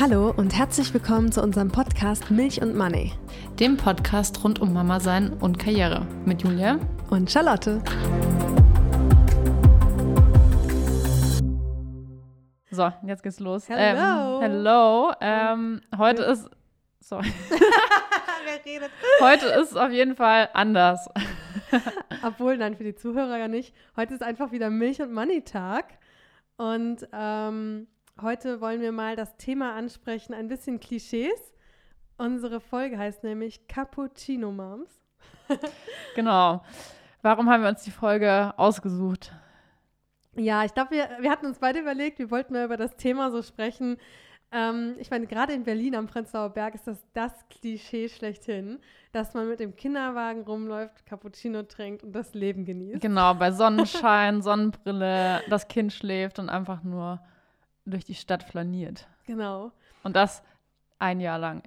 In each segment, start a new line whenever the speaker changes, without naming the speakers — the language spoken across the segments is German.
Hallo und herzlich willkommen zu unserem Podcast Milch und Money.
Dem Podcast rund um Mama sein und Karriere mit Julia
und Charlotte.
So, jetzt geht's los.
Hello.
Ähm, hello. Ähm, heute ist. Sorry.
Wer redet?
Heute ist auf jeden Fall anders.
Obwohl, nein, für die Zuhörer ja nicht. Heute ist einfach wieder Milch- und Money-Tag. Und ähm, heute wollen wir mal das Thema ansprechen, ein bisschen Klischees. Unsere Folge heißt nämlich Cappuccino Moms.
genau. Warum haben wir uns die Folge ausgesucht?
Ja, ich glaube, wir, wir hatten uns beide überlegt, wir wollten mal über das Thema so sprechen. Ähm, ich meine, gerade in Berlin am Prenzlauer Berg ist das das Klischee schlechthin, dass man mit dem Kinderwagen rumläuft, Cappuccino trinkt und das Leben genießt.
Genau, bei Sonnenschein, Sonnenbrille, das Kind schläft und einfach nur durch die Stadt flaniert.
Genau.
Und das ein Jahr lang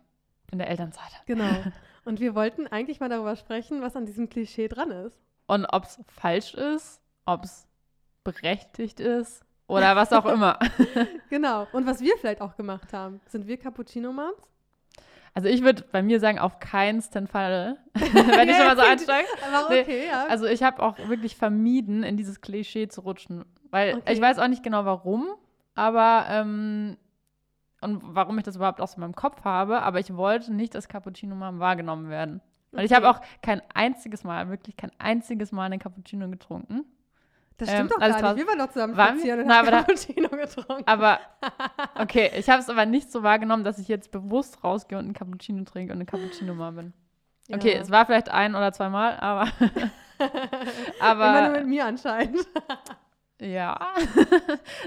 in der Elternzeit.
Genau. Und wir wollten eigentlich mal darüber sprechen, was an diesem Klischee dran ist.
Und ob es falsch ist, ob es berechtigt ist oder was auch immer.
genau. Und was wir vielleicht auch gemacht haben. Sind wir Cappuccino-Moms?
Also ich würde bei mir sagen, auf keinsten Fall, wenn ich schon mal so einsteige.
Okay, nee, ja.
Also ich habe auch wirklich vermieden, in dieses Klischee zu rutschen. Weil okay. ich weiß auch nicht genau warum, aber ähm, und warum ich das überhaupt aus meinem Kopf habe, aber ich wollte nicht als Cappuccino-Mom wahrgenommen werden. Und okay. ich habe auch kein einziges Mal, wirklich kein einziges Mal einen Cappuccino getrunken.
Das stimmt ähm, doch also gar nicht. Wir waren doch zusammen spazieren und
na,
haben Cappuccino getrunken.
Aber, okay, ich habe es aber nicht so wahrgenommen, dass ich jetzt bewusst rausgehe und einen Cappuccino trinke und eine Cappuccino-Mom bin. Ja. Okay, es war vielleicht ein oder zweimal, aber.
aber Immer nur mit mir anscheinend.
ja.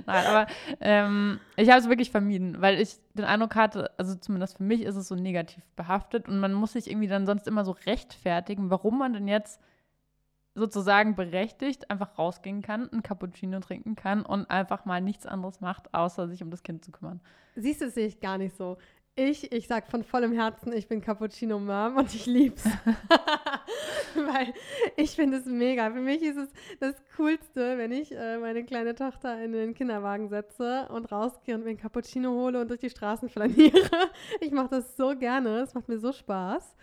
Nein, aber ähm, ich habe es wirklich vermieden, weil ich den Eindruck hatte, also zumindest für mich ist es so negativ behaftet und man muss sich irgendwie dann sonst immer so rechtfertigen, warum man denn jetzt sozusagen berechtigt einfach rausgehen kann, ein Cappuccino trinken kann und einfach mal nichts anderes macht, außer sich um das Kind zu kümmern.
Siehst du, sehe ich gar nicht so. Ich, ich sag von vollem Herzen, ich bin Cappuccino Mom und ich lieb's. Weil ich finde es mega. Für mich ist es das Coolste, wenn ich äh, meine kleine Tochter in den Kinderwagen setze und rausgehe und mir ein Cappuccino hole und durch die Straßen flaniere. ich mache das so gerne. Es macht mir so Spaß.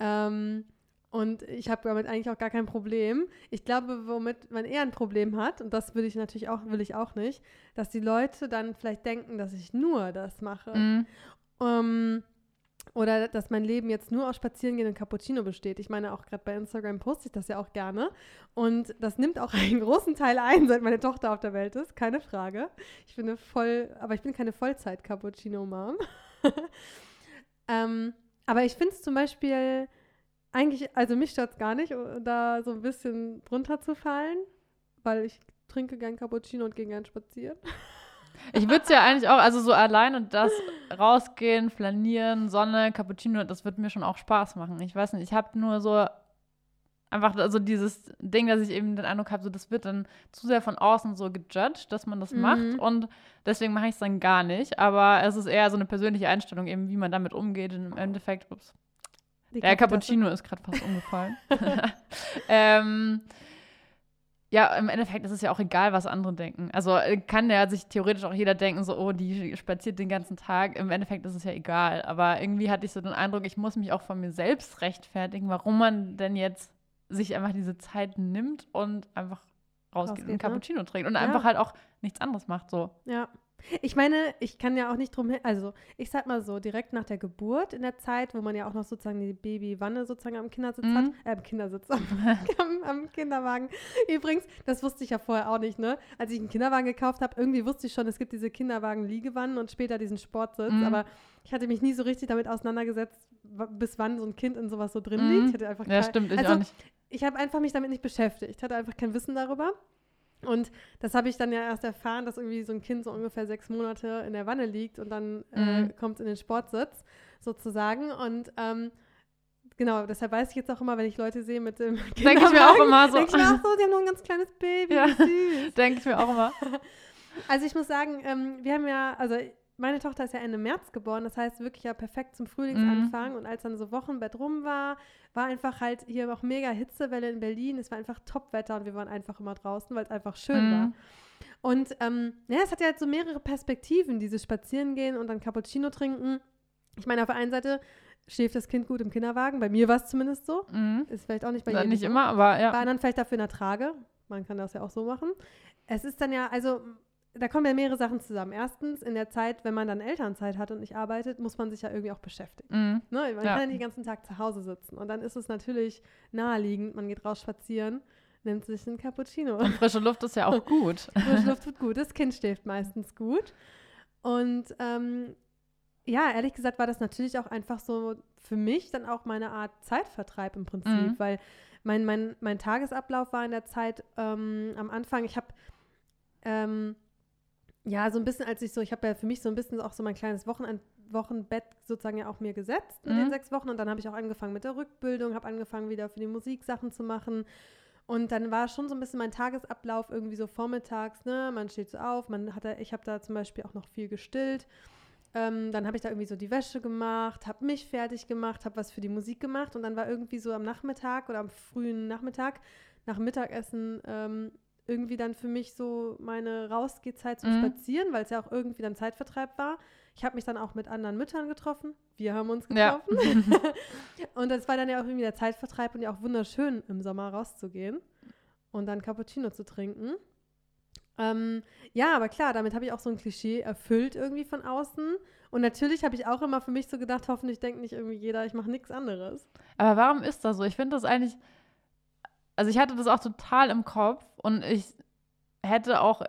Ähm, und ich habe damit eigentlich auch gar kein Problem. Ich glaube, womit man eher ein Problem hat, und das will ich natürlich auch, will ich auch nicht, dass die Leute dann vielleicht denken, dass ich nur das mache. Mhm. Um, ähm, oder dass mein Leben jetzt nur aus Spazierengehen und Cappuccino besteht. Ich meine, auch gerade bei Instagram poste ich das ja auch gerne. Und das nimmt auch einen großen Teil ein, seit meine Tochter auf der Welt ist. Keine Frage. Ich bin eine voll, aber ich bin keine Vollzeit-Cappuccino-Mom. ähm, aber ich finde es zum Beispiel eigentlich, also mich stört es gar nicht, da so ein bisschen drunter zu fallen, weil ich trinke gern Cappuccino und gehe gern spazieren.
Ich würde es ja eigentlich auch, also so allein und das rausgehen, flanieren, Sonne, Cappuccino, das wird mir schon auch Spaß machen. Ich weiß nicht, ich habe nur so einfach also dieses Ding, dass ich eben den Eindruck habe, so das wird dann zu sehr von außen so gejudged, dass man das mhm. macht und deswegen mache ich es dann gar nicht. Aber es ist eher so eine persönliche Einstellung, eben wie man damit umgeht. Und im Endeffekt, ups, die Der Cappuccino ist gerade fast umgefallen. ähm, ja, im Endeffekt ist es ja auch egal, was andere denken. Also äh, kann ja sich theoretisch auch jeder denken, so, oh, die spaziert den ganzen Tag. Im Endeffekt ist es ja egal. Aber irgendwie hatte ich so den Eindruck, ich muss mich auch von mir selbst rechtfertigen, warum man denn jetzt sich einfach diese Zeit nimmt und einfach rausgeht, rausgeht und Cappuccino ne? trinkt und ja. einfach halt auch nichts anderes macht. So.
Ja. Ich meine, ich kann ja auch nicht drum hin, also ich sag mal so, direkt nach der Geburt in der Zeit, wo man ja auch noch sozusagen die Babywanne sozusagen am Kindersitz mhm. hat, äh, am Kindersitz, am, am, am, Kinderwagen. Übrigens, das wusste ich ja vorher auch nicht, ne? Als ich einen Kinderwagen gekauft habe, irgendwie wusste ich schon, es gibt diese Kinderwagen-Liegewannen und später diesen Sportsitz, mhm. aber ich hatte mich nie so richtig damit auseinandergesetzt, bis wann so ein Kind in sowas so drin mhm. liegt. Ich hatte einfach
ja, kein, stimmt, ich
also,
auch nicht.
Ich habe einfach mich damit nicht beschäftigt. Ich hatte einfach kein Wissen darüber. Und das habe ich dann ja erst erfahren, dass irgendwie so ein Kind so ungefähr sechs Monate in der Wanne liegt und dann äh, mhm. äh, kommt in den Sportsitz sozusagen. Und ähm, genau, deshalb weiß ich jetzt auch immer, wenn ich Leute sehe mit dem
Denke ich mir auch immer so.
Denke ich mir auch so, die haben noch ein ganz kleines Baby, ja. süß.
Denke ich mir auch immer.
Also ich muss sagen, ähm, wir haben ja, also meine Tochter ist ja Ende März geboren, das heißt wirklich ja perfekt zum Frühlingsanfang.
Mhm.
Und als dann so Wochenbett rum war, war einfach halt hier auch mega Hitzewelle in Berlin. Es war einfach Topwetter und wir waren einfach immer draußen, weil es einfach schön
Mhm.
war. Und ähm, ja, es hat ja halt so mehrere Perspektiven, dieses Spazierengehen und dann Cappuccino trinken. Ich meine, auf der einen Seite schläft das Kind gut im Kinderwagen. Bei mir war es zumindest so.
Mhm.
Ist vielleicht auch nicht bei jedem
Nicht immer, aber
Bei
ja.
anderen vielleicht dafür in der Trage. Man kann das ja auch so machen. Es ist dann ja, also da kommen ja mehrere Sachen zusammen. Erstens, in der Zeit, wenn man dann Elternzeit hat und nicht arbeitet, muss man sich ja irgendwie auch beschäftigen.
Mhm.
Ne? Man
Ja.
kann ja nicht den ganzen Tag zu Hause sitzen. Und dann ist es natürlich naheliegend, man geht raus spazieren, nimmt sich einen Cappuccino.
Und frische Luft ist ja auch gut.
Frische Luft tut gut. Das Kind schläft meistens gut. Und ähm, ja, ehrlich gesagt war das natürlich auch einfach so für mich dann auch meine Art Zeitvertreib im Prinzip,
Mhm.
weil mein, mein, mein Tagesablauf war in der Zeit ähm, am Anfang, ich habe ähm, ja so ein bisschen, als ich so, ich habe ja für mich so ein bisschen auch so mein kleines Wochenend, Wochenbett sozusagen ja auch mir gesetzt mit
Mhm.
den sechs Wochen und dann habe ich auch angefangen mit der Rückbildung, habe angefangen wieder für die Musik Sachen zu machen und dann war schon so ein bisschen mein Tagesablauf irgendwie so vormittags, ne? Man steht so auf, man hat da, ich habe da zum Beispiel auch noch viel gestillt. Ähm, dann habe ich da irgendwie so die Wäsche gemacht, habe mich fertig gemacht, habe was für die Musik gemacht und dann war irgendwie so am Nachmittag oder am frühen Nachmittag nach Mittagessen ähm, irgendwie dann für mich so meine Rausgehzeit zum
Mhm.
Spazieren, weil es ja auch irgendwie dann Zeitvertreib war. Ich habe mich dann auch mit anderen Müttern getroffen. Wir haben uns
Ja.
getroffen. und das war dann ja auch irgendwie der Zeitvertreib und ja auch wunderschön im Sommer rauszugehen und dann Cappuccino zu trinken. Ähm, ja, aber klar, damit habe ich auch so ein Klischee erfüllt irgendwie von außen. Und natürlich habe ich auch immer für mich so gedacht, hoffentlich denkt nicht irgendwie jeder, ich mache nichts anderes.
Aber warum ist das so? Ich finde das eigentlich, also ich hatte das auch total im Kopf und ich hätte auch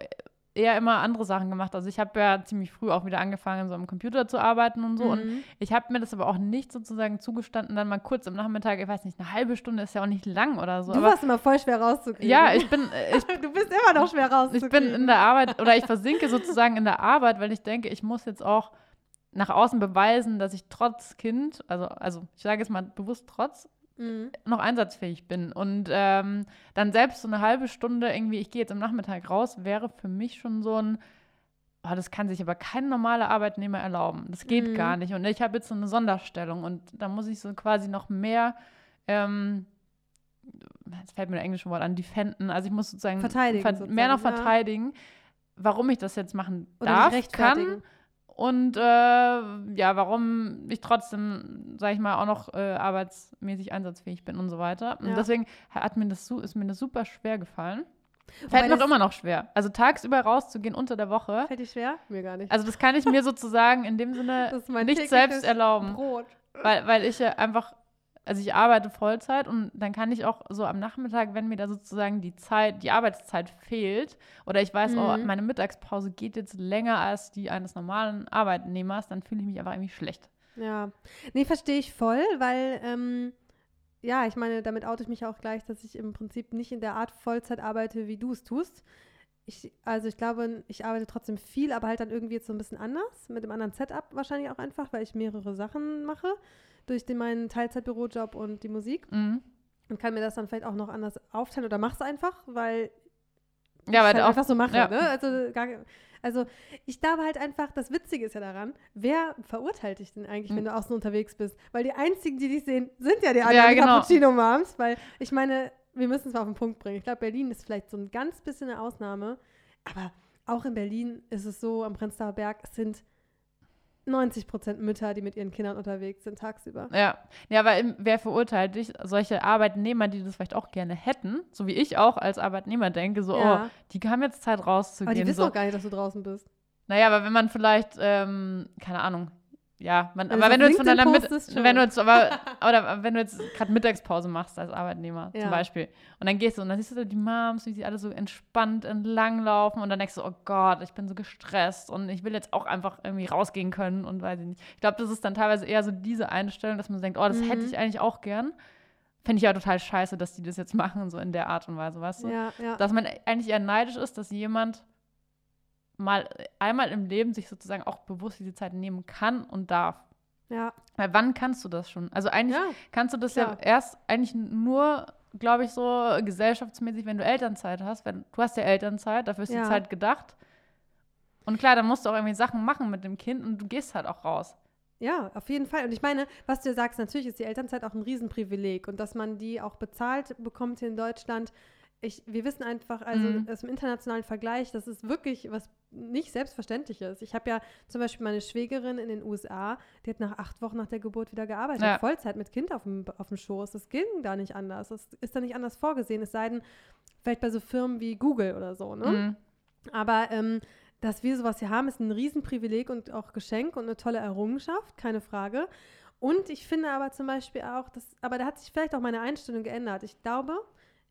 eher immer andere Sachen gemacht. Also ich habe ja ziemlich früh auch wieder angefangen, so am Computer zu arbeiten und so. Und
Mhm.
ich habe mir das aber auch nicht sozusagen zugestanden, dann mal kurz am Nachmittag, ich weiß nicht, eine halbe Stunde ist ja auch nicht lang oder so.
du warst immer voll schwer rauszukriegen.
ja, ich bin, äh, ich,
du bist immer noch schwer
ich
rauszukriegen.
bin in der Arbeit oder ich versinke sozusagen in der Arbeit, weil ich denke, ich muss jetzt auch nach außen beweisen, dass ich trotz Kind, also, also ich sage jetzt mal bewusst trotz,
Mhm.
noch einsatzfähig bin. Und ähm, dann selbst so eine halbe Stunde irgendwie, ich gehe jetzt am Nachmittag raus, wäre für mich schon so ein, oh, das kann sich aber kein normaler Arbeitnehmer erlauben. Das geht
Mhm.
gar nicht. Und ich habe jetzt so eine Sonderstellung und da muss ich so quasi noch mehr, ähm, jetzt fällt mir der englische Wort an, defenden. Also ich muss sozusagen
Verteidigen
ver
sozusagen,
mehr noch
ja.
verteidigen, warum ich das jetzt machen
Oder
darf, kann. Und äh, ja, warum ich trotzdem, sage ich mal, auch noch äh, arbeitsmäßig einsatzfähig bin und so weiter. Und
Ja.
deswegen hat mir das, ist mir das super schwer gefallen.
Wobei
Fällt mir immer noch schwer. Also tagsüber rauszugehen unter der Woche.
Fällt dir schwer? Mir gar nicht.
Also das kann ich mir sozusagen in dem Sinne nicht selbst erlauben.
Brot.
Weil, weil ich ja einfach, also ich arbeite Vollzeit und dann kann ich auch so am Nachmittag, wenn mir da sozusagen die Zeit, die Arbeitszeit fehlt oder ich weiß, oh,
Mhm.
meine Mittagspause geht jetzt länger als die eines normalen Arbeitnehmers, dann fühle ich mich einfach irgendwie schlecht.
Ja, nee, verstehe ich voll, weil, ähm, ja, ich meine, damit oute ich mich auch gleich, dass ich im Prinzip nicht in der Art Vollzeit arbeite, wie du es tust. Ich, also ich glaube, ich arbeite trotzdem viel, aber halt dann irgendwie jetzt so ein bisschen anders, mit dem anderen Setup wahrscheinlich auch einfach, weil ich mehrere Sachen mache, durch den, meinen Teilzeitbürojob und die Musik
Mhm.
und kann mir das dann vielleicht auch noch anders aufteilen oder mach's einfach, weil
Ja,
ich
weil
halt
auch,
einfach so mache.
ja.
Ne? Also, gar, also ich glaube halt einfach, das Witzige ist ja daran, wer verurteilt dich denn eigentlich, wenn du außen unterwegs bist? Weil die einzigen, die dich sehen, sind ja die anderen
Ja, genau.
Cappuccino-Moms. Weil ich meine, wir müssen es mal auf den Punkt bringen. Ich glaube, Berlin ist vielleicht so ein ganz bisschen eine Ausnahme. Aber auch in Berlin ist es so, am Prenzlauer Berg, sind 90 Prozent Mütter, die mit ihren Kindern unterwegs sind tagsüber.
Ja, ja, im- wer verurteilt dich? Solche Arbeitnehmer, die das vielleicht auch gerne hätten, so wie ich auch als Arbeitnehmer denke, so,
Ja.
oh, die haben jetzt Zeit
Aber
rauszugehen.
die wissen
so.
auch gar nicht, dass du draußen bist.
Naja, aber wenn man vielleicht, ähm, keine Ahnung, ja, man,
Wenn
aber wenn du jetzt von deiner Mit wenn du jetzt, aber, oder wenn du jetzt gerade Mittagspause machst als Arbeitnehmer
Ja.
zum Beispiel und dann gehst du und dann siehst du die Moms, wie sie alle so entspannt entlang laufen und dann denkst du, oh Gott, ich bin so gestresst und ich will jetzt auch einfach irgendwie rausgehen können und weiß ich nicht. Ich glaube, das ist dann teilweise eher so diese Einstellung, dass man denkt, oh, das hätte
Mhm.
ich eigentlich auch gern. Fände ich ja total scheiße, dass die das jetzt machen, so in der Art und Weise, weißt du?
Ja, ja.
dass man eigentlich eher neidisch ist, dass jemand mal einmal im Leben sich sozusagen auch bewusst diese Zeit nehmen kann und darf.
ja.
Weil wann kannst du das schon? Also eigentlich
ja.
kannst du das
klar.
ja erst eigentlich nur, glaube ich, so gesellschaftsmäßig, wenn du Elternzeit hast. Wenn, du hast ja Elternzeit, dafür ist
Ja.
die Zeit gedacht. Und klar, dann musst du auch irgendwie Sachen machen mit dem Kind und du gehst halt auch raus.
Ja, auf jeden Fall. Und ich meine, was du sagst, natürlich ist die Elternzeit auch ein Riesenprivileg und dass man die auch bezahlt bekommt hier in Deutschland. Ich, wir wissen einfach, also
Mhm.
aus dem internationalen Vergleich, das ist wirklich was nicht Selbstverständliches. Ich habe ja zum Beispiel meine Schwägerin in den USA, die hat nach acht Wochen nach der Geburt wieder gearbeitet,
Ja.
Vollzeit mit Kind auf dem, auf dem Schoß. Das ging da nicht anders. Das ist da nicht anders vorgesehen, es sei denn, vielleicht bei so Firmen wie Google oder so, ne?
Mhm.
Aber ähm, dass wir sowas hier haben, ist ein Riesenprivileg und auch Geschenk und eine tolle Errungenschaft, keine Frage. Und ich finde aber zum Beispiel auch, dass, aber da hat sich vielleicht auch meine Einstellung geändert. Ich glaube,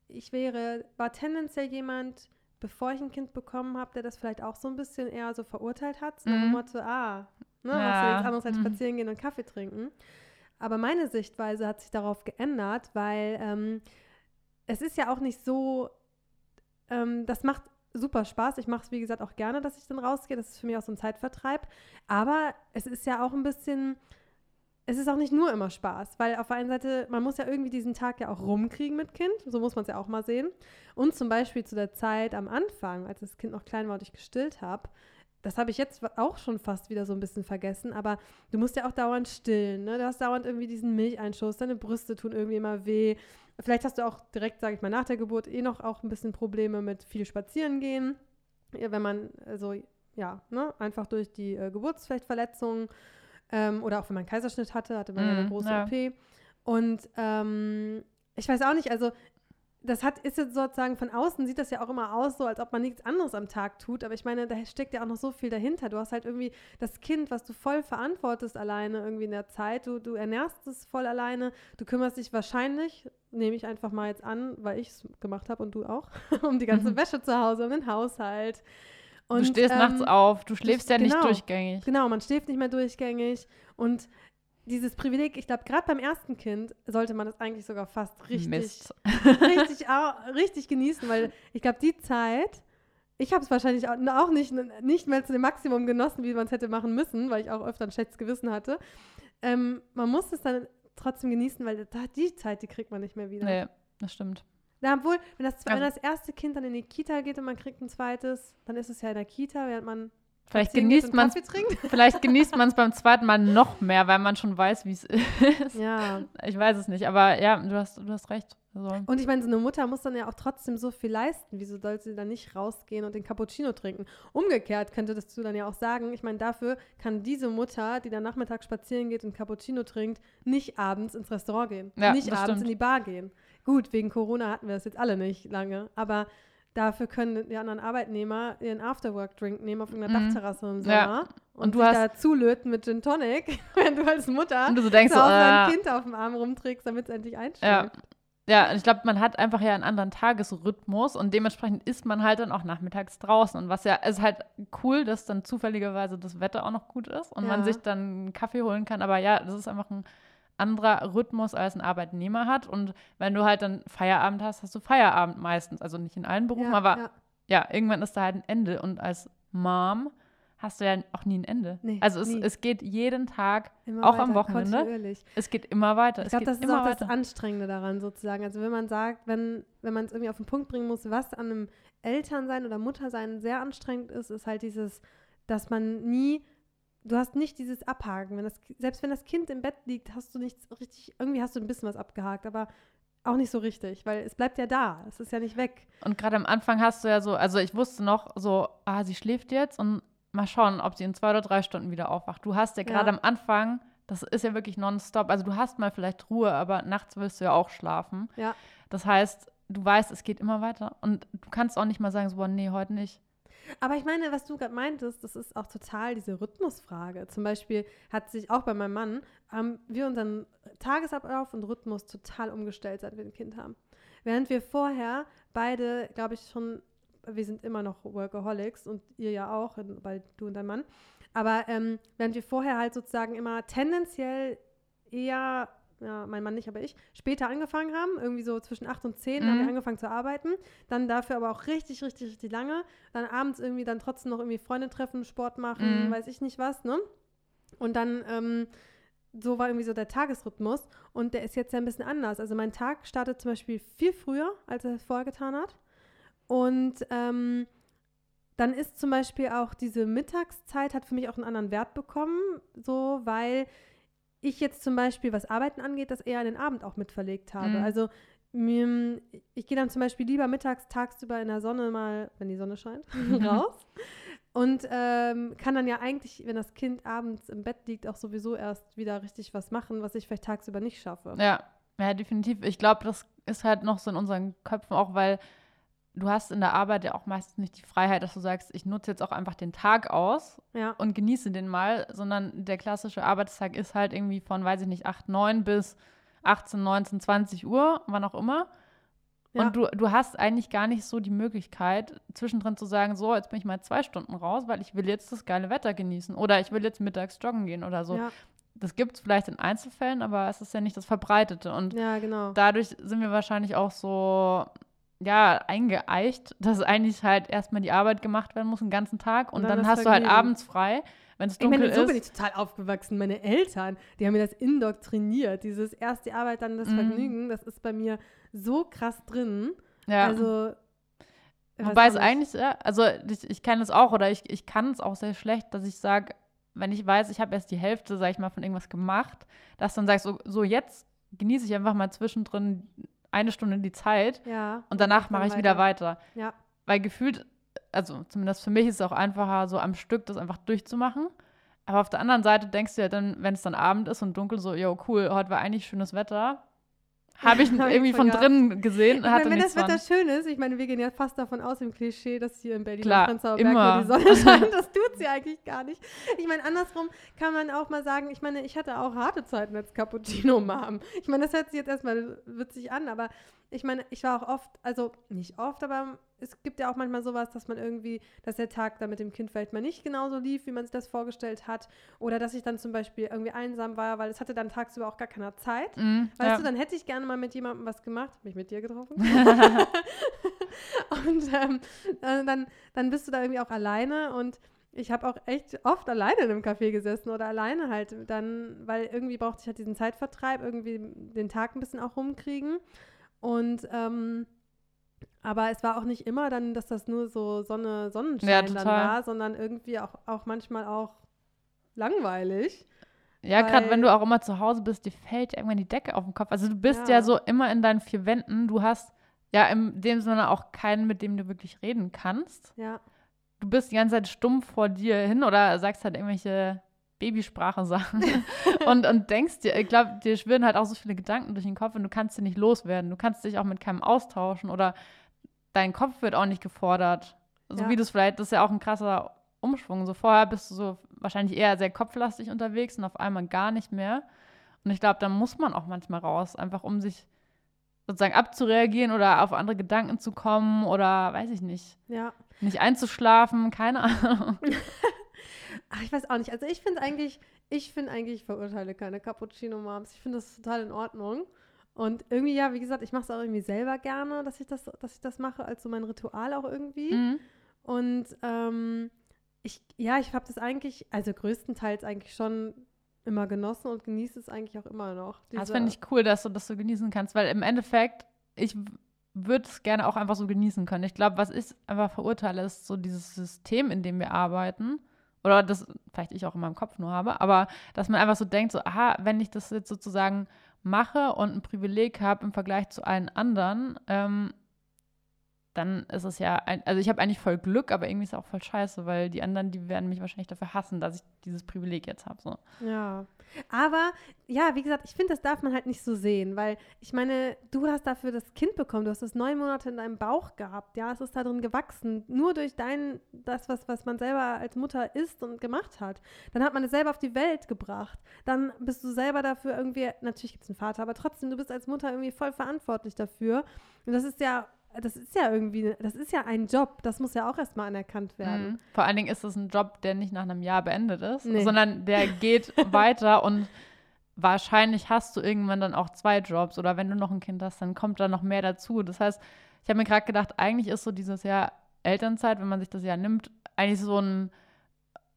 ich wäre, war tendenziell jemand, bevor ich ein Kind bekommen habe, der das vielleicht auch so ein bisschen eher so verurteilt hat, so nach dem
Mhm.
Motto, ah, ne,
Ja.
machst du nichts anderes als
Mhm.
spazieren gehen und Kaffee trinken. Aber meine Sichtweise hat sich darauf geändert, weil ähm, es ist ja auch nicht so, ähm, das macht super Spaß. Ich mache es, wie gesagt, auch gerne, dass ich dann rausgehe. Das ist für mich auch so ein Zeitvertreib. Aber es ist ja auch ein bisschen, es ist auch nicht nur immer Spaß, weil auf der einen Seite, man muss ja irgendwie diesen Tag ja auch rumkriegen mit Kind. So muss man es ja auch mal sehen. Und zum Beispiel zu der Zeit am Anfang, als das Kind noch klein war und ich gestillt habe, das habe ich jetzt auch schon fast wieder so ein bisschen vergessen, aber du musst ja auch dauernd stillen, ne? Du hast dauernd irgendwie diesen Milcheinschuss, deine Brüste tun irgendwie immer weh. Vielleicht hast du auch direkt, sage ich mal, nach der Geburt eh noch auch ein bisschen Probleme mit viel spazieren gehen. Wenn man, also, ja, ne, einfach durch die äh, Geburtsflechtverletzung ähm, oder auch wenn man einen Kaiserschnitt hatte, hatte man ja eine
Mhm,
große
ja.
OP. Und ähm, ich weiß auch nicht, also das hat, ist jetzt sozusagen von außen sieht das ja auch immer aus, so als ob man nichts anderes am Tag tut. Aber ich meine, da steckt ja auch noch so viel dahinter. Du hast halt irgendwie das Kind, was du voll verantwortest alleine irgendwie in der Zeit. Du, du ernährst es voll alleine. Du kümmerst dich wahrscheinlich, nehme ich einfach mal jetzt an, weil ich es gemacht habe und du auch, um die ganze
Mhm.
Wäsche zu Hause, um den Haushalt. Und,
du stehst
ähm,
nachts auf, du schläfst ja nicht
genau.
durchgängig.
Genau, man schläft nicht mehr durchgängig. Und dieses Privileg, ich glaube, gerade beim ersten Kind sollte man das eigentlich sogar fast richtig, richtig, richtig genießen, weil ich glaube, die Zeit, ich habe es wahrscheinlich auch, nicht, nicht mehr zu dem Maximum genossen, wie man es hätte machen müssen, weil ich auch öfter ein schlechtes Gewissen hatte. Ähm, man muss es dann trotzdem genießen, weil da, die Zeit, die kriegt man nicht mehr wieder.
Nee, das stimmt.
Na, obwohl, wenn das, wenn
Also-
das erste Kind dann in die Kita geht und man kriegt ein zweites, dann ist es ja in der Kita, während man
Vielleicht genießt
und
man es
Kaffee trinkt.
vielleicht genießt man es beim zweiten Mal noch mehr, weil man schon weiß, wie es ist.
Ja.
Ich weiß es nicht, aber ja, du hast, du hast recht. Also,
Und ich meine, so eine Mutter muss dann ja auch trotzdem so viel leisten. Wieso soll sie dann nicht rausgehen und den Cappuccino trinken? Umgekehrt könntest du dann ja auch sagen, ich meine, dafür kann diese Mutter, die dann nachmittags spazieren geht und Cappuccino trinkt, nicht abends ins Restaurant gehen.
Ja,
nicht abends
stimmt.
in die Bar gehen. Gut, wegen Corona hatten wir das jetzt alle nicht lange, aber dafür können die anderen Arbeitnehmer ihren Afterwork-Drink nehmen auf irgendeiner
Mhm.
Dachterrasse im Sommer
Ja.
und,
Und du
sich
hast-
da zulöten mit Gin Tonic, wenn du als Mutter
und du so denkst,
zu Hause dein
äh,
Kind auf dem Arm rumträgst, damit es endlich einschläft.
ja. Ja, und ich glaube, man hat einfach ja einen anderen Tagesrhythmus und dementsprechend ist man halt dann auch nachmittags draußen. Und was ja ist halt cool, dass dann zufälligerweise das Wetter auch noch gut ist und man
Ja.
sich dann einen Kaffee holen kann. Aber ja, das ist einfach ein anderer Rhythmus, als ein Arbeitnehmer hat. Und wenn du halt dann Feierabend hast, hast du Feierabend meistens. Also nicht in allen Berufen,
Ja,
aber
ja.
ja, irgendwann ist da halt ein Ende. Und als Mom hast du ja auch nie ein Ende.
Nee,
also es, es geht jeden Tag,
Immer
auch am
weiter,
Wochenende.
kontinuierlich.
es geht immer weiter.
Ich glaube, das ist
immer
auch
weiter.
das Anstrengende daran sozusagen. Also wenn man sagt, wenn, wenn man es irgendwie auf den Punkt bringen muss, was an einem Elternsein oder Muttersein sehr anstrengend ist, ist halt dieses, dass man nie, du hast nicht dieses Abhaken. Wenn das, selbst wenn das Kind im Bett liegt, hast du nichts richtig, irgendwie hast du ein bisschen was abgehakt, aber auch nicht so richtig, weil es bleibt ja da. Es ist ja nicht weg.
Und gerade am Anfang hast du ja so, also ich wusste noch so, ah, sie schläft jetzt und mal schauen, ob sie in zwei oder drei Stunden wieder aufwacht. Du hast ja gerade
Ja.
am Anfang, das ist ja wirklich nonstop, also du hast mal vielleicht Ruhe, aber nachts willst du ja auch schlafen.
Ja.
Das heißt, du weißt, es geht immer weiter und du kannst auch nicht mal sagen, so, boah, nee, heute nicht.
Aber ich meine, was du gerade meintest, das ist auch total diese Rhythmusfrage. Zum Beispiel hat sich auch bei meinem Mann, haben wir unseren Tagesablauf und Rhythmus total umgestellt, seit wir ein Kind haben. Während wir vorher beide, glaube ich, schon, wir sind immer noch Workaholics und ihr ja auch, weil du und dein Mann. Aber ähm, während wir vorher halt sozusagen immer tendenziell eher, ja, mein Mann nicht, aber ich, später angefangen haben, irgendwie so zwischen 8 und 10 haben
Mhm.
wir angefangen zu arbeiten. Dann dafür aber auch richtig, richtig, richtig lange. Dann abends irgendwie dann trotzdem noch irgendwie Freunde treffen, Sport machen,
Mhm.
weiß ich nicht was, ne? Und dann, ähm, so war irgendwie so der Tagesrhythmus. Und der ist jetzt ja ein bisschen anders. Also mein Tag startet zum Beispiel viel früher, als er es vorher getan hat. Und ähm, dann ist zum Beispiel auch diese Mittagszeit hat für mich auch einen anderen Wert bekommen, so weil ich jetzt zum Beispiel, was Arbeiten angeht, das eher in den Abend auch mitverlegt habe.
Mhm.
Also ich gehe dann zum Beispiel lieber mittags, tagsüber in der Sonne mal, wenn die Sonne scheint, raus. Und ähm, kann dann ja eigentlich, wenn das Kind abends im Bett liegt, auch sowieso erst wieder richtig was machen, was ich vielleicht tagsüber nicht schaffe.
Ja, ja, definitiv. Ich glaube, das ist halt noch so in unseren Köpfen auch, weil du hast in der Arbeit ja auch meistens nicht die Freiheit, dass du sagst, ich nutze jetzt auch einfach den Tag aus
Ja,
und genieße den mal, sondern der klassische Arbeitstag ist halt irgendwie von, weiß ich nicht, 8, 9 bis 18, 19, 20 Uhr, wann auch immer.
Ja.
Und du, du hast eigentlich gar nicht so die Möglichkeit, zwischendrin zu sagen, so, jetzt bin ich mal zwei Stunden raus, weil ich will jetzt das geile Wetter genießen oder ich will jetzt mittags joggen gehen oder so.
ja,
Das gibt es vielleicht in Einzelfällen, aber es ist ja nicht das Verbreitete. Und
ja, genau.
dadurch sind wir wahrscheinlich auch so, ja, eingeeicht, dass eigentlich halt erstmal die Arbeit gemacht werden muss, den ganzen Tag. Und,
Und dann
dann, hast du halt abends frei, wenn es
Ich
dunkel
meine, so
ist.
bin ich total aufgewachsen. Meine Eltern, die haben mir das indoktriniert. Dieses erst die Arbeit, dann das
Mhm.
Vergnügen, das ist bei mir so krass drin.
ja.
Also, ich
Wobei es eigentlich, ja, also ich, ich kenne es auch oder ich, ich kann es auch sehr schlecht, dass ich sage, wenn ich weiß, ich habe erst die Hälfte, sag ich mal, von irgendwas gemacht, dass dann sagst so, so jetzt genieße ich einfach mal zwischendrin eine Stunde die Zeit
Ja.
und danach mache ich wieder weiter.
Ja.
Weil gefühlt, also zumindest für mich ist es auch einfacher, so am Stück das einfach durchzumachen. Aber auf der anderen Seite denkst du ja dann, wenn es dann Abend ist und dunkel, so, jo, cool, heute war eigentlich schönes Wetter. Habe ich
Hab ich
irgendwie von drinnen gesehen
Ich
und hatte
meine, wenn das Wetter schön ist, ich meine, wir gehen ja fast davon aus im Klischee, dass hier in Berlin
Klar,
Prenzlauer Berg
immer.
die Sonne scheint. Das tut sie eigentlich gar nicht. Ich meine, andersrum kann man auch mal sagen, ich meine, ich hatte auch harte Zeiten als Cappuccino-Mom. Ich meine, das hört sich jetzt erstmal witzig an, aber ich meine, ich war auch oft, also nicht oft, aber es gibt ja auch manchmal sowas, dass man irgendwie, dass der Tag dann mit dem Kind vielleicht mal nicht genauso lief, wie man sich das vorgestellt hat. Oder dass ich dann zum Beispiel irgendwie einsam war, weil es hatte dann tagsüber auch gar keiner Zeit.
Mhm,
Weißt
ja.
du, dann hätte ich gerne mal mit jemandem was gemacht, mich mit dir getroffen. und ähm, äh, dann, dann bist du da irgendwie auch alleine und ich habe auch echt oft alleine in einem Café gesessen oder alleine halt dann, weil irgendwie brauchte ich halt diesen Zeitvertreib, irgendwie den Tag ein bisschen auch rumkriegen. Und ähm, aber es war auch nicht immer dann, dass das nur so Sonne, Sonnenschein
Ja,
dann war, sondern irgendwie auch, auch manchmal auch langweilig.
Ja, gerade wenn du auch immer zu Hause bist, dir fällt irgendwann die Decke auf den Kopf. Also du bist ja,
Ja.
so immer in deinen vier Wänden. Du hast ja in dem Sinne auch keinen, mit dem du wirklich reden kannst.
Ja.
Du bist die ganze Zeit stumm vor dir hin oder sagst halt irgendwelche Babysprache-Sachen und, und denkst dir, ich glaube, dir schwirren halt auch so viele Gedanken durch den Kopf und du kannst sie nicht loswerden. Du kannst dich auch mit keinem austauschen oder dein Kopf wird auch nicht gefordert. So
Ja.
wie du es vielleicht, das ist ja auch ein krasser Umschwung. So vorher bist du so wahrscheinlich eher sehr kopflastig unterwegs und auf einmal gar nicht mehr. Und ich glaube, da muss man auch manchmal raus, einfach um sich sozusagen abzureagieren oder auf andere Gedanken zu kommen oder weiß ich nicht,
Ja.
nicht einzuschlafen, keine Ahnung.
Ach, ich weiß auch nicht. Also ich finde eigentlich, ich finde eigentlich, ich verurteile keine Cappuccino-Moms. Ich finde das total in Ordnung. Und irgendwie, ja, wie gesagt, ich mache es auch irgendwie selber gerne, dass ich das, dass ich das mache, als so mein Ritual auch irgendwie.
Mhm.
Und ähm, ich, ja, ich habe das eigentlich, also größtenteils eigentlich schon immer genossen und genieße es eigentlich auch immer noch.
Das
Diese-
finde ich cool, dass du das so genießen kannst, weil im Endeffekt, ich würde es gerne auch einfach so genießen können. Ich glaube, was ich einfach verurteile, ist so dieses System, in dem wir arbeiten. Oder das vielleicht ich auch in meinem Kopf nur habe, aber dass man einfach so denkt, so, aha, wenn ich das jetzt sozusagen mache und ein Privileg habe im Vergleich zu allen anderen, ähm, dann ist es ja, ein, also ich habe eigentlich voll Glück, aber irgendwie ist es auch voll scheiße, weil die anderen, die werden mich wahrscheinlich dafür hassen, dass ich dieses Privileg jetzt habe. So.
Ja. Aber ja, wie gesagt, ich finde, das darf man halt nicht so sehen, weil ich meine, du hast dafür das Kind bekommen, du hast es neun Monate in deinem Bauch gehabt, ja, es ist da drin gewachsen, nur durch dein, das, was, was man selber als Mutter ist und gemacht hat. Dann hat man es selber auf die Welt gebracht. Dann bist du selber dafür irgendwie, natürlich gibt es einen Vater, aber trotzdem, du bist als Mutter irgendwie voll verantwortlich dafür. Und das ist ja, das ist ja irgendwie, das ist ja ein Job, das muss ja auch erstmal anerkannt werden.
Mhm. Vor allen Dingen ist es ein Job, der nicht nach einem Jahr beendet ist,
Nee.
sondern der geht weiter und wahrscheinlich hast du irgendwann dann auch zwei Jobs oder wenn du noch ein Kind hast, dann kommt da noch mehr dazu. Das heißt, ich habe mir gerade gedacht, eigentlich ist so dieses Jahr Elternzeit, wenn man sich das Jahr nimmt, eigentlich so ein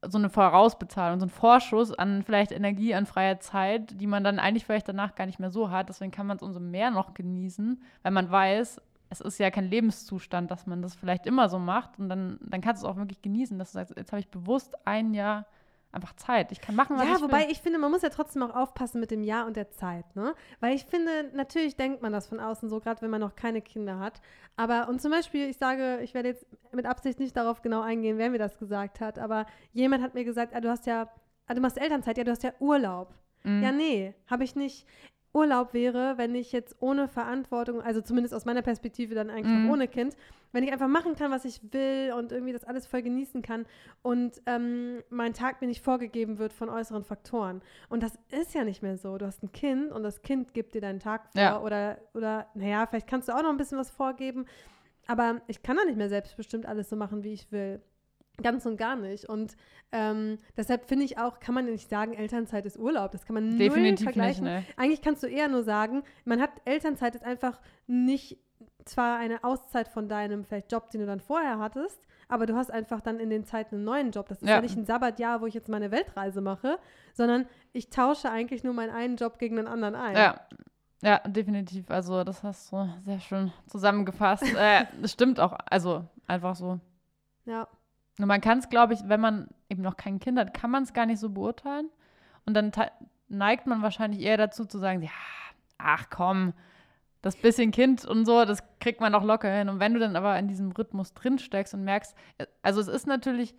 so eine Vorausbezahlung, so ein Vorschuss an vielleicht Energie, an freier Zeit, die man dann eigentlich vielleicht danach gar nicht mehr so hat. Deswegen kann man es umso mehr noch genießen, weil man weiß, es ist ja kein Lebenszustand, dass man das vielleicht immer so macht und dann, dann kannst du es auch wirklich genießen, dass du sagst, jetzt habe ich bewusst ein Jahr einfach Zeit. Ich kann machen, was
ja,
ich
wobei
will.
ich finde, man muss ja trotzdem auch aufpassen mit dem Jahr und der Zeit, ne? Weil ich finde, natürlich denkt man das von außen so, gerade wenn man noch keine Kinder hat. Aber, und zum Beispiel, ich sage, ich werde jetzt mit Absicht nicht darauf genau eingehen, wer mir das gesagt hat, aber jemand hat mir gesagt, ah, du hast ja, ah, du machst Elternzeit, ja, du hast ja Urlaub.
Mhm.
Ja, nee, habe ich nicht. Urlaub wäre, wenn ich jetzt ohne Verantwortung, also zumindest aus meiner Perspektive dann eigentlich
Mhm.
ohne Kind, wenn ich einfach machen kann, was ich will und irgendwie das alles voll genießen kann und ähm, mein Tag mir nicht vorgegeben wird von äußeren Faktoren. Und das ist ja nicht mehr so. Du hast ein Kind und das Kind gibt dir deinen Tag vor
Ja.
oder, oder, naja, vielleicht kannst du auch noch ein bisschen was vorgeben, aber ich kann doch nicht mehr selbstbestimmt alles so machen, wie ich will. Ganz und gar nicht. Und ähm, deshalb finde ich auch, kann man nicht sagen, Elternzeit ist Urlaub. Das kann man null
Definitiv nicht,
vergleichen.
ne?
Eigentlich kannst du eher nur sagen, man hat Elternzeit ist einfach nicht zwar eine Auszeit von deinem vielleicht Job, den du dann vorher hattest, aber du hast einfach dann in den Zeiten einen neuen Job. Das ist ja,
Ja.
nicht ein Sabbatjahr, wo ich jetzt meine Weltreise mache, sondern ich tausche eigentlich nur meinen einen Job gegen einen anderen ein.
Ja. Ja, definitiv. Also, das hast du sehr schön zusammengefasst. äh, das stimmt auch. Also, einfach so.
Ja.
Nur man kann es, glaube ich, wenn man eben noch kein Kind hat, kann man es gar nicht so beurteilen. Und dann neigt man wahrscheinlich eher dazu zu sagen, ja, ach komm, das bisschen Kind und so, das kriegt man doch locker hin. Und wenn du dann aber in diesem Rhythmus drin steckst und merkst, äh, also es ist natürlich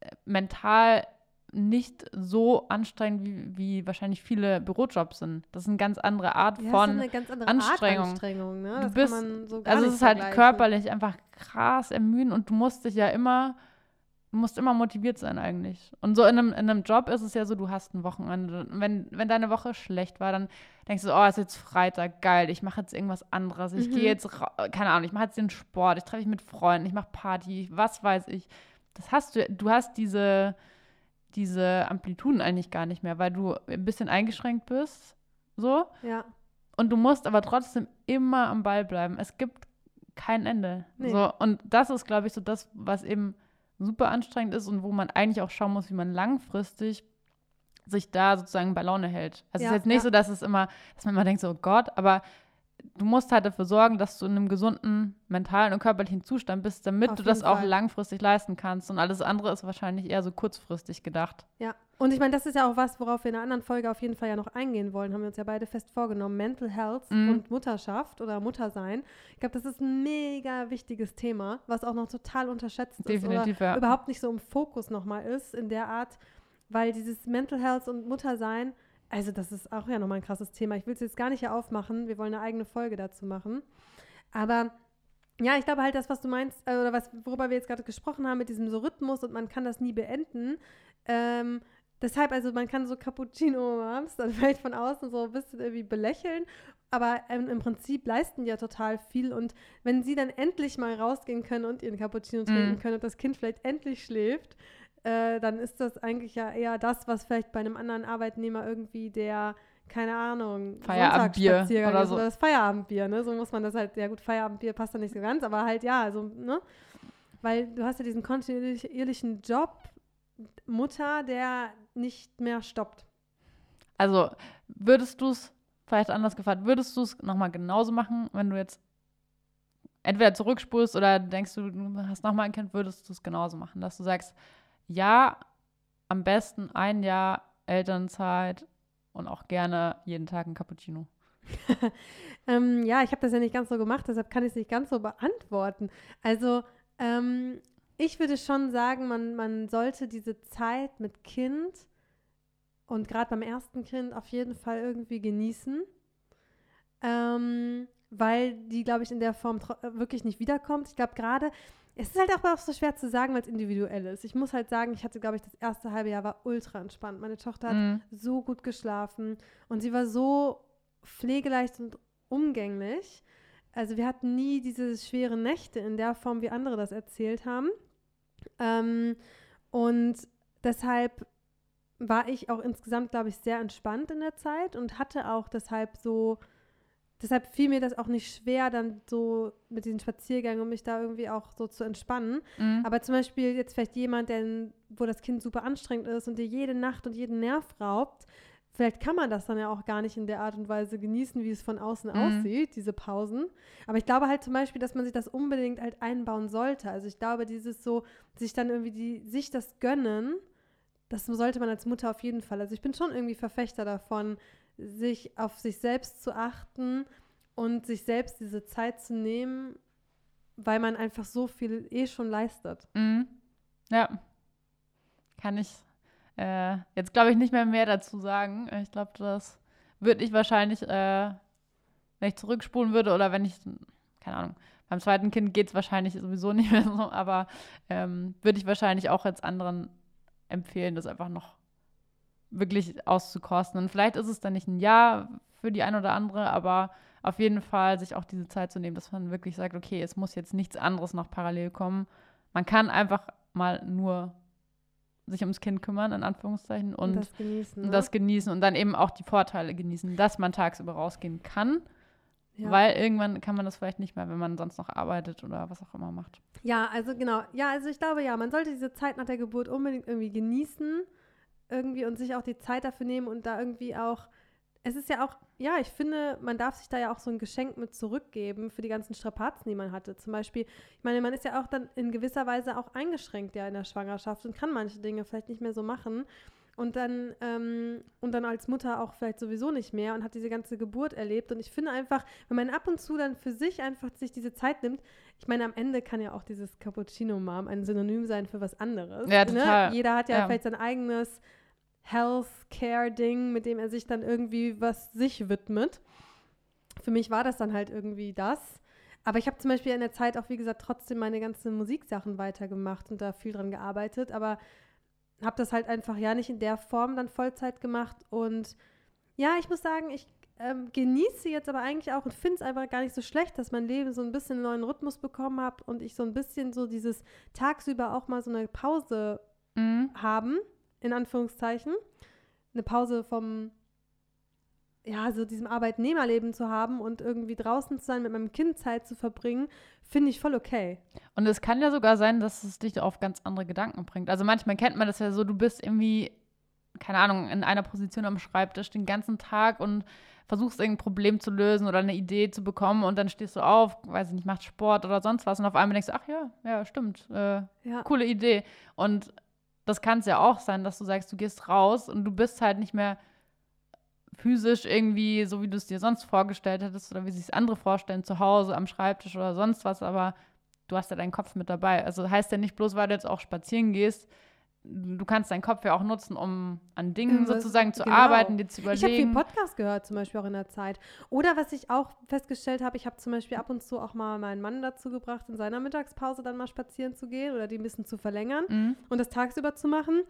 äh, mental nicht so anstrengend, wie, wie wahrscheinlich viele Bürojobs sind. Das ist eine ganz andere Art
Ja,
von
das ist eine ganz andere
Anstrengung.
Art Anstrengung. Ne?
Du bist-
so
also es ist halt körperlich einfach krass ermüden und du musst dich ja immer, musst immer motiviert sein eigentlich. Und so in einem, in einem Job ist es ja so, du hast ein Wochenende. Und wenn, wenn deine Woche schlecht war, dann denkst du, oh, es ist jetzt Freitag, geil, ich mache jetzt irgendwas anderes. Ich
Mhm.
gehe jetzt, keine Ahnung, ich mache jetzt den Sport, ich treffe mich mit Freunden, ich mache Party, was weiß ich. Das hast du, du hast diese, diese Amplituden eigentlich gar nicht mehr, weil du ein bisschen eingeschränkt bist. So.
Ja.
Und du musst aber trotzdem immer am Ball bleiben. Es gibt kein Ende.
Nee.
So, und das ist, glaube ich, so das, was eben super anstrengend ist und wo man eigentlich auch schauen muss, wie man langfristig sich da sozusagen bei Laune hält. Also
Ja,
es ist jetzt nicht
ja.
so, dass es immer, dass man immer denkt, so oh Gott, aber du musst halt dafür sorgen, dass du in einem gesunden mentalen und körperlichen Zustand bist, damit
Auf
du das
jeden
auch
Fall.
langfristig leisten kannst. Und alles andere ist wahrscheinlich eher so kurzfristig gedacht.
Ja, und ich meine, das ist ja auch was, worauf wir in einer anderen Folge auf jeden Fall ja noch eingehen wollen, haben wir uns ja beide fest vorgenommen. Mental Health
Mhm.
und Mutterschaft oder Muttersein. Ich glaube, das ist ein mega wichtiges Thema, was auch noch total unterschätzt
Definitiv,
ist oder
ja.
überhaupt nicht so im Fokus nochmal ist in der Art, weil dieses Mental Health und Muttersein, also das ist auch ja nochmal ein krasses Thema. Ich will es jetzt gar nicht hier aufmachen, wir wollen eine eigene Folge dazu machen. Aber ja, ich glaube halt, das, was du meinst, äh, oder was, worüber wir jetzt gerade gesprochen haben, mit diesem so Rhythmus und man kann das nie beenden. Ähm, deshalb, also man kann so Cappuccino-Moms dann vielleicht von außen so ein bisschen irgendwie belächeln, aber ähm, im Prinzip leisten die ja total viel und wenn sie dann endlich mal rausgehen können und ihren Cappuccino trinken
Mhm.
können und das Kind vielleicht endlich schläft, äh, dann ist das eigentlich ja eher das, was vielleicht bei einem anderen Arbeitnehmer irgendwie der keine Ahnung,
Feierabendbier oder
ist
so.
oder das Feierabendbier, ne? So muss man das halt, ja gut, Feierabendbier passt da nicht so ganz, aber halt ja, also, ne? Weil du hast ja diesen kontinuierlichen Job, Mutter, der nicht mehr stoppt.
Also würdest du es, vielleicht anders gefragt, würdest du es nochmal genauso machen, wenn du jetzt entweder zurückspulst oder denkst du, du hast nochmal ein Kind, würdest du es genauso machen, dass du sagst, ja, am besten ein Jahr Elternzeit und auch gerne jeden Tag ein Cappuccino.
Ähm, ja, ich habe das ja nicht ganz so gemacht, deshalb kann ich es nicht ganz so beantworten. Also, ähm, ich würde schon sagen, man, man sollte diese Zeit mit Kind und gerade beim ersten Kind auf jeden Fall irgendwie genießen, ähm, weil die, glaube ich, in der Form äh, wirklich nicht wiederkommt. Ich glaube gerade, es ist halt auch, so schwer zu sagen, weil es individuell ist. Ich muss halt sagen, ich hatte, glaube ich, das erste halbe Jahr war ultra entspannt. Meine Tochter hat
Mhm.
so gut geschlafen und sie war so pflegeleicht und umgänglich. Also wir hatten nie diese schweren Nächte in der Form, wie andere das erzählt haben. Ähm, und deshalb war ich auch insgesamt, glaube ich, sehr entspannt in der Zeit und hatte auch deshalb so, deshalb fiel mir das auch nicht schwer, dann so mit diesen Spaziergängen, um mich da irgendwie auch so zu entspannen.
Mhm.
Aber zum Beispiel jetzt vielleicht jemand, der, wo das Kind super anstrengend ist und dir jede Nacht und jeden Nerv raubt, vielleicht kann man das dann ja auch gar nicht in der Art und Weise genießen, wie es von außen
Mhm.
aussieht, diese Pausen. Aber ich glaube halt zum Beispiel, dass man sich das unbedingt halt einbauen sollte. Also ich glaube, dieses so, sich dann irgendwie die, sich das gönnen, das sollte man als Mutter auf jeden Fall. Also ich bin schon irgendwie Verfechter davon, sich auf sich selbst zu achten und sich selbst diese Zeit zu nehmen, weil man einfach so viel eh schon leistet.
Mhm. Ja. Kann ich äh, jetzt, glaube ich, nicht mehr mehr dazu sagen. Ich glaube, das würde ich wahrscheinlich, äh, wenn ich zurückspulen würde oder wenn ich, keine Ahnung, beim zweiten Kind geht es wahrscheinlich sowieso nicht mehr so, aber ähm, würde ich wahrscheinlich auch jetzt anderen empfehlen, das einfach noch wirklich auszukosten. Und vielleicht ist es dann nicht ein Jahr für die eine oder andere, aber auf jeden Fall sich auch diese Zeit zu nehmen, dass man wirklich sagt, okay, es muss jetzt nichts anderes noch parallel kommen. Man kann einfach mal nur sich ums Kind kümmern, in Anführungszeichen, und,
Und, das genießen.
und
Ne?
das genießen und dann eben auch die Vorteile genießen, dass man tagsüber rausgehen kann,
ja.
weil irgendwann kann man das vielleicht nicht mehr, wenn man sonst noch arbeitet oder was auch immer macht.
Ja, also genau. Ja, also ich glaube, ja, man sollte diese Zeit nach der Geburt unbedingt irgendwie genießen irgendwie und sich auch die Zeit dafür nehmen und da irgendwie auch, es ist ja auch, ja, ich finde, man darf sich da ja auch so ein Geschenk mit zurückgeben für die ganzen Strapazen, die man hatte. Zum Beispiel, ich meine, man ist ja auch dann in gewisser Weise auch eingeschränkt ja in der Schwangerschaft und kann manche Dinge vielleicht nicht mehr so machen. Und dann, ähm, und dann als Mutter auch vielleicht sowieso nicht mehr und hat diese ganze Geburt erlebt. Und ich finde einfach, wenn man ab und zu dann für sich einfach sich diese Zeit nimmt, ich meine, am Ende kann ja auch dieses Cappuccino-Mom ein Synonym sein für was anderes.
Ja, total.
Ne? Jeder hat ja,
Ja.
vielleicht sein eigenes Healthcare-Ding, mit dem er sich dann irgendwie was sich widmet. Für mich war das dann halt irgendwie das. Aber ich habe zum Beispiel in der Zeit auch, wie gesagt, trotzdem meine ganzen Musiksachen weitergemacht und da viel dran gearbeitet, aber habe das halt einfach ja nicht in der Form dann Vollzeit gemacht. Und ja, ich muss sagen, ich ähm, genieße jetzt aber eigentlich auch und finde es einfach gar nicht so schlecht, dass mein Leben so ein bisschen einen neuen Rhythmus bekommen hat und ich so ein bisschen so dieses tagsüber auch mal so eine Pause
Mhm.
haben, in Anführungszeichen. Eine Pause vom, ja, so diesem Arbeitnehmerleben zu haben und irgendwie draußen zu sein, mit meinem Kind Zeit zu verbringen, finde ich voll okay.
Und es kann ja sogar sein, dass es dich auf ganz andere Gedanken bringt. Also manchmal kennt man das ja so, du bist irgendwie, keine Ahnung, in einer Position am Schreibtisch den ganzen Tag und versuchst irgendein Problem zu lösen oder eine Idee zu bekommen und dann stehst du auf, weiß ich nicht, machst Sport oder sonst was und auf einmal denkst du, ach ja, ja, stimmt, äh,
Ja,
coole Idee. Und das kann es ja auch sein, dass du sagst, du gehst raus und du bist halt nicht mehr physisch irgendwie so, wie du es dir sonst vorgestellt hättest oder wie sich andere vorstellen, zu Hause, am Schreibtisch oder sonst was, aber du hast ja deinen Kopf mit dabei. Also heißt ja nicht bloß, weil du jetzt auch spazieren gehst, du kannst deinen Kopf ja auch nutzen, um an Dingen sozusagen zu
genau.
arbeiten, dir zu
Ich habe viel
überlegen.
Podcast gehört, zum Beispiel auch in der Zeit. Oder was ich auch festgestellt habe, ich habe zum Beispiel ab und zu auch mal meinen Mann dazu gebracht, in seiner Mittagspause dann mal spazieren zu gehen oder die ein bisschen zu verlängern
Mhm.
und das tagsüber zu machen.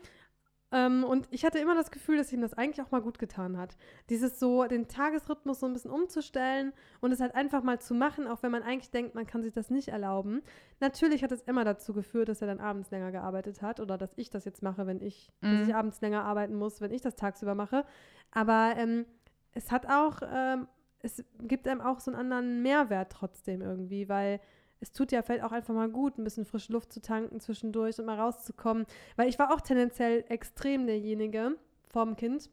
Ähm, und ich hatte immer das Gefühl, dass ihm das eigentlich auch mal gut getan hat. Dieses so, den Tagesrhythmus so ein bisschen umzustellen und es halt einfach mal zu machen, auch wenn man eigentlich denkt, man kann sich das nicht erlauben. Natürlich hat es immer dazu geführt, dass er dann abends länger gearbeitet hat oder dass ich das jetzt mache, wenn ich, dass
Mhm.
ich abends länger arbeiten muss, wenn ich das tagsüber mache. Aber ähm, es hat auch, ähm, es gibt einem auch so einen anderen Mehrwert trotzdem irgendwie, weil es tut ja vielleicht auch einfach mal gut, ein bisschen frische Luft zu tanken zwischendurch und mal rauszukommen. Weil ich war auch tendenziell extrem derjenige vorm Kind,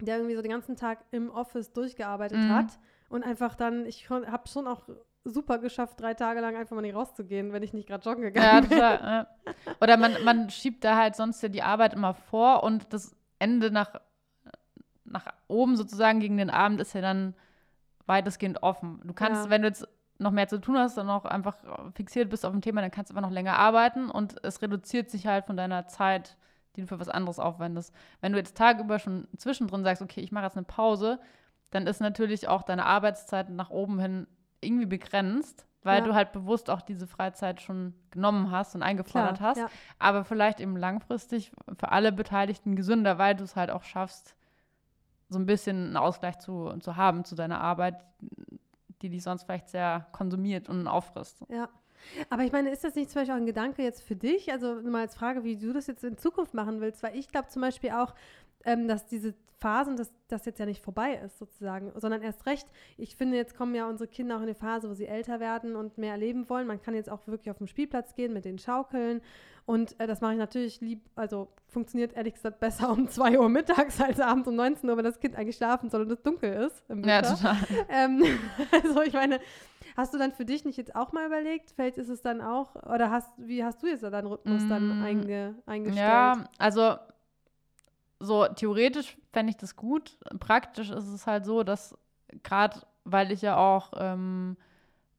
der irgendwie so den ganzen Tag im Office durchgearbeitet
Mhm.
hat und einfach dann, ich habe schon auch super geschafft, drei Tage lang einfach mal nicht rauszugehen, wenn ich nicht gerade joggen
Ja,
gegangen bin.
total. Ja. Oder man, man schiebt da halt sonst ja die Arbeit immer vor und das Ende nach, nach oben sozusagen gegen den Abend ist ja dann weitestgehend offen. Du kannst,
Ja.
wenn du jetzt noch mehr zu tun hast und noch einfach fixiert bist auf ein Thema, dann kannst du einfach noch länger arbeiten und es reduziert sich halt von deiner Zeit, die du für was anderes aufwendest. Wenn du jetzt tagüber schon zwischendrin sagst, okay, ich mache jetzt eine Pause, dann ist natürlich auch deine Arbeitszeit nach oben hin irgendwie begrenzt, weil
Ja.
du halt bewusst auch diese Freizeit schon genommen hast und eingefordert
Klar,
hast.
ja.
Aber vielleicht eben langfristig für alle Beteiligten gesünder, weil du es halt auch schaffst, so ein bisschen einen Ausgleich zu, zu haben zu deiner Arbeit, die dich sonst vielleicht sehr konsumiert und auffrisst.
Ja. Aber ich meine, ist das nicht zum Beispiel auch ein Gedanke jetzt für dich? Also mal als Frage, wie du das jetzt in Zukunft machen willst, weil ich glaube zum Beispiel auch, ähm, dass diese Phasen, dass das jetzt ja nicht vorbei ist, sozusagen, sondern erst recht, ich finde, jetzt kommen ja unsere Kinder auch in eine Phase, wo sie älter werden und mehr erleben wollen. Man kann jetzt auch wirklich auf den Spielplatz gehen mit den Schaukeln und äh, das mache ich natürlich lieb, also funktioniert ehrlich gesagt besser um 2 Uhr mittags als abends um 19 Uhr, wenn das Kind eigentlich schlafen soll und es dunkel ist.
Ja, total.
Ähm, also ich meine, hast du dann für dich nicht jetzt auch mal überlegt, vielleicht ist es dann auch, oder hast, wie hast du jetzt da deinen Rhythmus dann
Mm,
einge, eingestellt?
Ja, also so theoretisch fände ich das gut. Praktisch ist es halt so, dass gerade weil ich ja auch ähm,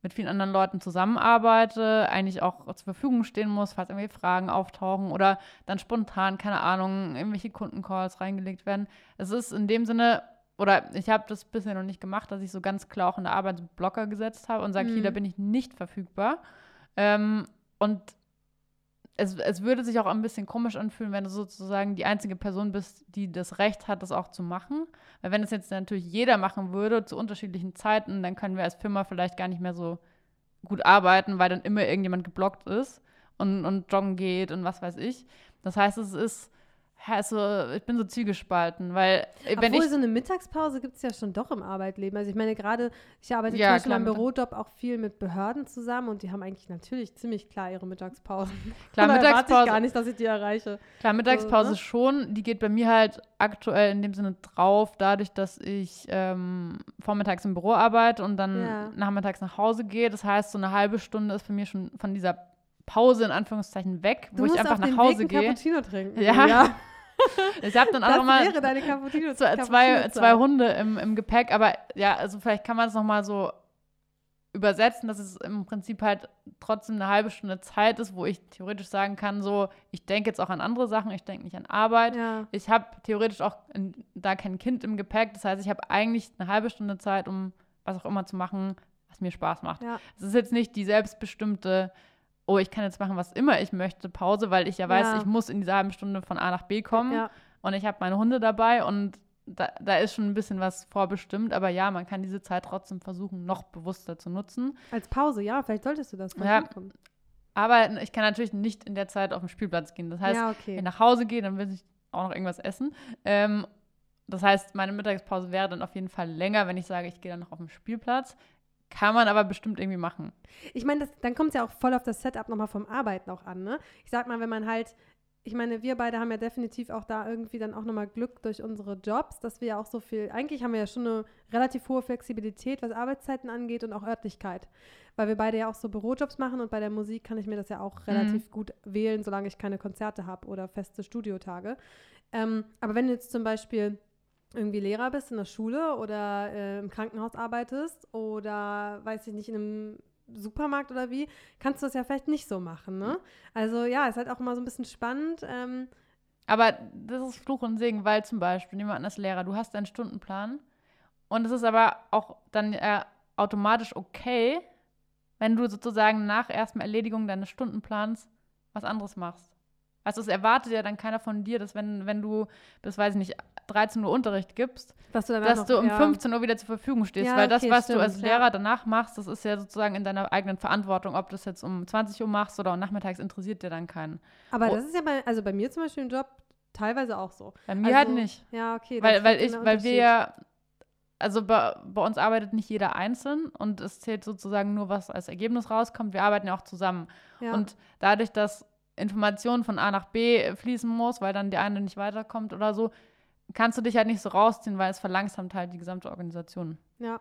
mit vielen anderen Leuten zusammenarbeite, eigentlich auch zur Verfügung stehen muss, falls irgendwelche Fragen auftauchen oder dann spontan, keine Ahnung, irgendwelche Kundencalls reingelegt werden. Es ist in dem Sinne, oder ich habe das bisher noch nicht gemacht, dass ich so ganz klar auch in der Arbeit Blocker gesetzt habe und sage, hier,
Mhm.
da bin ich nicht verfügbar. Ähm, und es, es würde sich auch ein bisschen komisch anfühlen, wenn du sozusagen die einzige Person bist, die das Recht hat, das auch zu machen. Weil wenn es jetzt natürlich jeder machen würde zu unterschiedlichen Zeiten, dann können wir als Firma vielleicht gar nicht mehr so gut arbeiten, weil dann immer irgendjemand geblockt ist und, und joggen geht und was weiß ich. Das heißt, es ist, also ich bin so zielgespalten, weil äh, wenn
Obwohl
ich
so eine Mittagspause gibt es ja schon doch im Arbeitleben. Also ich meine, gerade, ich arbeite
Ja,
zum Beispiel
Mittag-
Bürojob auch viel mit Behörden zusammen und die haben eigentlich natürlich ziemlich klar ihre Mittagspausen.
klar
Da erwarte ich
Mittagspause,
gar nicht, dass ich die erreiche.
Klar, Mittagspause
ne?
schon. Die geht bei mir halt aktuell in dem Sinne drauf, dadurch, dass ich ähm, vormittags im Büro arbeite und dann
Ja.
nachmittags nach Hause gehe. Das heißt, so eine halbe Stunde ist für mich schon von dieser Pause in Anführungszeichen weg,
Du
wo ich einfach nach Hause gehe.
Cappuccino trinken.
Ja. Ich habe dann auch
Das
immer
wäre deine Cappuccino
zwei, zwei, zwei Hunde im, im Gepäck, aber ja, also vielleicht kann man es nochmal so übersetzen, dass es im Prinzip halt trotzdem eine halbe Stunde Zeit ist, wo ich theoretisch sagen kann, so, ich denke jetzt auch an andere Sachen, ich denke nicht an Arbeit.
Ja.
Ich habe theoretisch auch in, da kein Kind im Gepäck, das heißt, ich habe eigentlich eine halbe Stunde Zeit, um was auch immer zu machen, was mir Spaß macht.
Ja.
Es ist jetzt nicht die selbstbestimmte, oh, ich kann jetzt machen, was immer ich möchte, Pause, weil ich ja weiß,
Ja.
ich muss in dieser halben Stunde von A nach B kommen
ja.
und ich habe meine Hunde dabei und da, da ist schon ein bisschen was vorbestimmt, aber ja, man kann diese Zeit trotzdem versuchen, noch bewusster zu nutzen.
Als Pause, ja, vielleicht solltest du das
Ja,
versuchen.
Aber ich kann natürlich nicht in der Zeit auf den Spielplatz gehen. Das heißt,
ja,
wenn ich
okay.
nach Hause gehe, dann will ich auch noch irgendwas essen. Ähm, das heißt, meine Mittagspause wäre dann auf jeden Fall länger, wenn ich sage, ich gehe dann noch auf den Spielplatz. Kann man aber bestimmt irgendwie machen.
Ich meine, dann kommt es ja auch voll auf das Setup nochmal vom Arbeiten auch an, ne? Ich sag mal, wenn man halt, ich meine, wir beide haben ja definitiv auch da irgendwie dann auch nochmal Glück durch unsere Jobs, dass wir ja auch so viel, eigentlich haben wir ja schon eine relativ hohe Flexibilität, was Arbeitszeiten angeht und auch Örtlichkeit. Weil wir beide ja auch so Bürojobs machen und bei der Musik kann ich mir das ja auch relativ gut wählen, solange ich keine Konzerte habe oder feste Studiotage. Ähm, aber wenn du jetzt zum Beispiel irgendwie Lehrer bist in der Schule oder äh, im Krankenhaus arbeitest oder, weiß ich nicht, in einem Supermarkt oder wie, kannst du das ja vielleicht nicht so machen, ne? Also ja, ist halt auch immer so ein bisschen spannend. Ähm,
Aber das ist Fluch und Segen, weil zum Beispiel, nehmen wir an als Lehrer, du hast deinen Stundenplan und es ist aber auch dann äh, automatisch okay, wenn du sozusagen nach erstmal Erledigung deines Stundenplans was anderes machst. Also es erwartet ja dann keiner von dir, dass wenn, wenn du bis, weiß ich nicht, 13 Uhr Unterricht gibst,
dass du
dass
noch,
du um
ja,
15 Uhr wieder zur Verfügung stehst.
Ja,
weil das,
okay,
was du
stimmt,
als
ja.
Lehrer danach machst, das ist ja sozusagen in deiner eigenen Verantwortung. Ob du das jetzt um 20 Uhr machst oder nachmittags, interessiert dir dann keinen.
Aber
Oh.
das ist ja bei, also bei mir zum Beispiel im Job teilweise auch so.
Bei mir
also,
halt nicht.
Ja, okay.
Weil, weil,
ist
ich,
der
weil wir ja, also bei, bei uns arbeitet nicht jeder einzeln und es zählt sozusagen nur, was als Ergebnis rauskommt. Wir arbeiten ja auch zusammen.
ja.
Und dadurch, dass Informationen von A nach B fließen muss, weil dann die eine nicht weiterkommt oder so, kannst du dich halt nicht so rausziehen, weil es verlangsamt halt die gesamte Organisation.
Ja.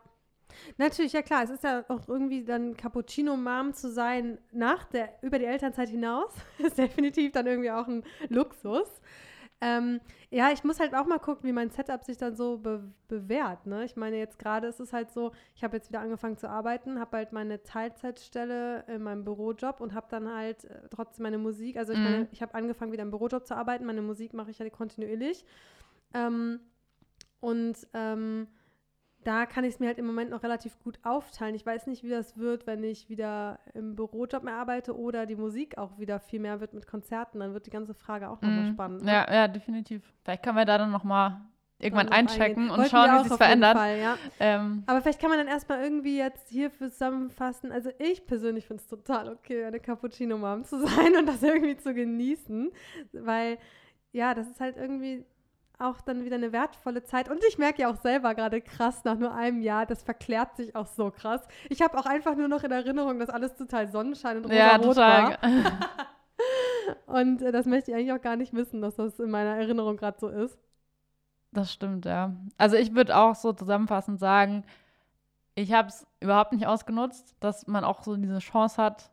Natürlich, ja klar. Es ist ja auch irgendwie dann Cappuccino-Mom zu sein nach der, über die Elternzeit hinaus. ist definitiv dann irgendwie auch ein Luxus. Ähm, ja, ich muss halt auch mal gucken, wie mein Setup sich dann so be bewährt. Ne? Ich meine, jetzt gerade ist es halt so, ich habe jetzt wieder angefangen zu arbeiten, habe halt meine Teilzeitstelle in meinem Bürojob und habe dann halt äh, trotzdem meine Musik. Also ich
Mhm.
meine, ich habe angefangen wieder im Bürojob zu arbeiten, meine Musik mache ich ja kontinuierlich. Ähm, und ähm, da kann ich es mir halt im Moment noch relativ gut aufteilen. Ich weiß nicht, wie das wird, wenn ich wieder im Bürojob mehr arbeite oder die Musik auch wieder viel mehr wird mit Konzerten. Dann wird die ganze Frage auch nochmal
Mhm.
spannend. ne?
Ja, ja, definitiv. Vielleicht können wir da dann nochmal irgendwann
Dann
einchecken und schauen, wie sich verändert.
Fall, ja.
Ähm,
Aber vielleicht kann man dann erstmal irgendwie jetzt hierfür zusammenfassen. Also ich persönlich finde es total okay, eine Cappuccino-Mom zu sein und das irgendwie zu genießen. Weil, ja, das ist halt irgendwie auch dann wieder eine wertvolle Zeit. Und ich merke ja auch selber gerade krass nach nur einem Jahr, das verklärt sich auch so krass. Ich habe auch einfach nur noch in Erinnerung, dass alles total Sonnenschein und rosa
Ja,
rot
total.
war. Und äh, das möchte ich eigentlich auch gar nicht wissen, dass das in meiner Erinnerung gerade so ist.
Das stimmt, ja. Also ich würde auch so zusammenfassend sagen, ich habe es überhaupt nicht ausgenutzt, dass man auch so diese Chance hat,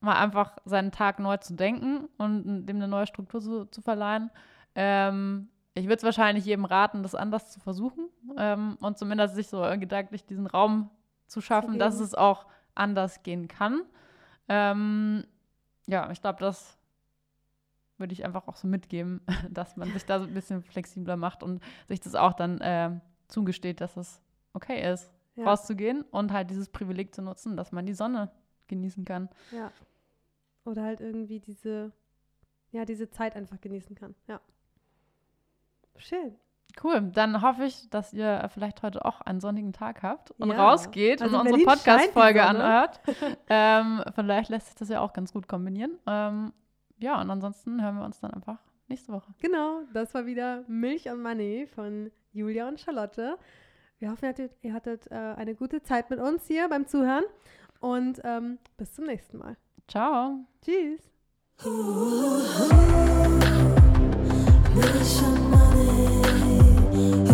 mal einfach seinen Tag neu zu denken und dem eine neue Struktur zu, zu verleihen. Ähm, ich würde es wahrscheinlich jedem raten, das anders zu versuchen ähm, und zumindest sich so gedanklich diesen Raum zu schaffen, dass
geben.
es auch anders gehen kann. Ähm, ja, ich glaube, das würde ich einfach auch so mitgeben, dass man sich da so ein bisschen flexibler macht und sich das auch dann ähm, zugesteht, dass es okay ist,
Ja.
rauszugehen und halt dieses Privileg zu nutzen, dass man die Sonne genießen kann.
Ja. Oder halt irgendwie diese, ja, diese Zeit einfach genießen kann. Ja. Schön.
Cool, dann hoffe ich, dass ihr vielleicht heute auch einen sonnigen Tag habt und
Ja.
rausgeht
Also
und unsere Podcast-Folge anhört. ähm, vielleicht lässt sich das ja auch ganz gut kombinieren. Ähm, ja, und ansonsten hören wir uns dann einfach nächste Woche.
Genau, das war wieder Milch und Money von Julia und Charlotte. Wir hoffen, ihr hattet, ihr hattet äh, eine gute Zeit mit uns hier beim Zuhören und ähm, bis zum nächsten Mal.
Ciao.
Tschüss.
Milch und Money,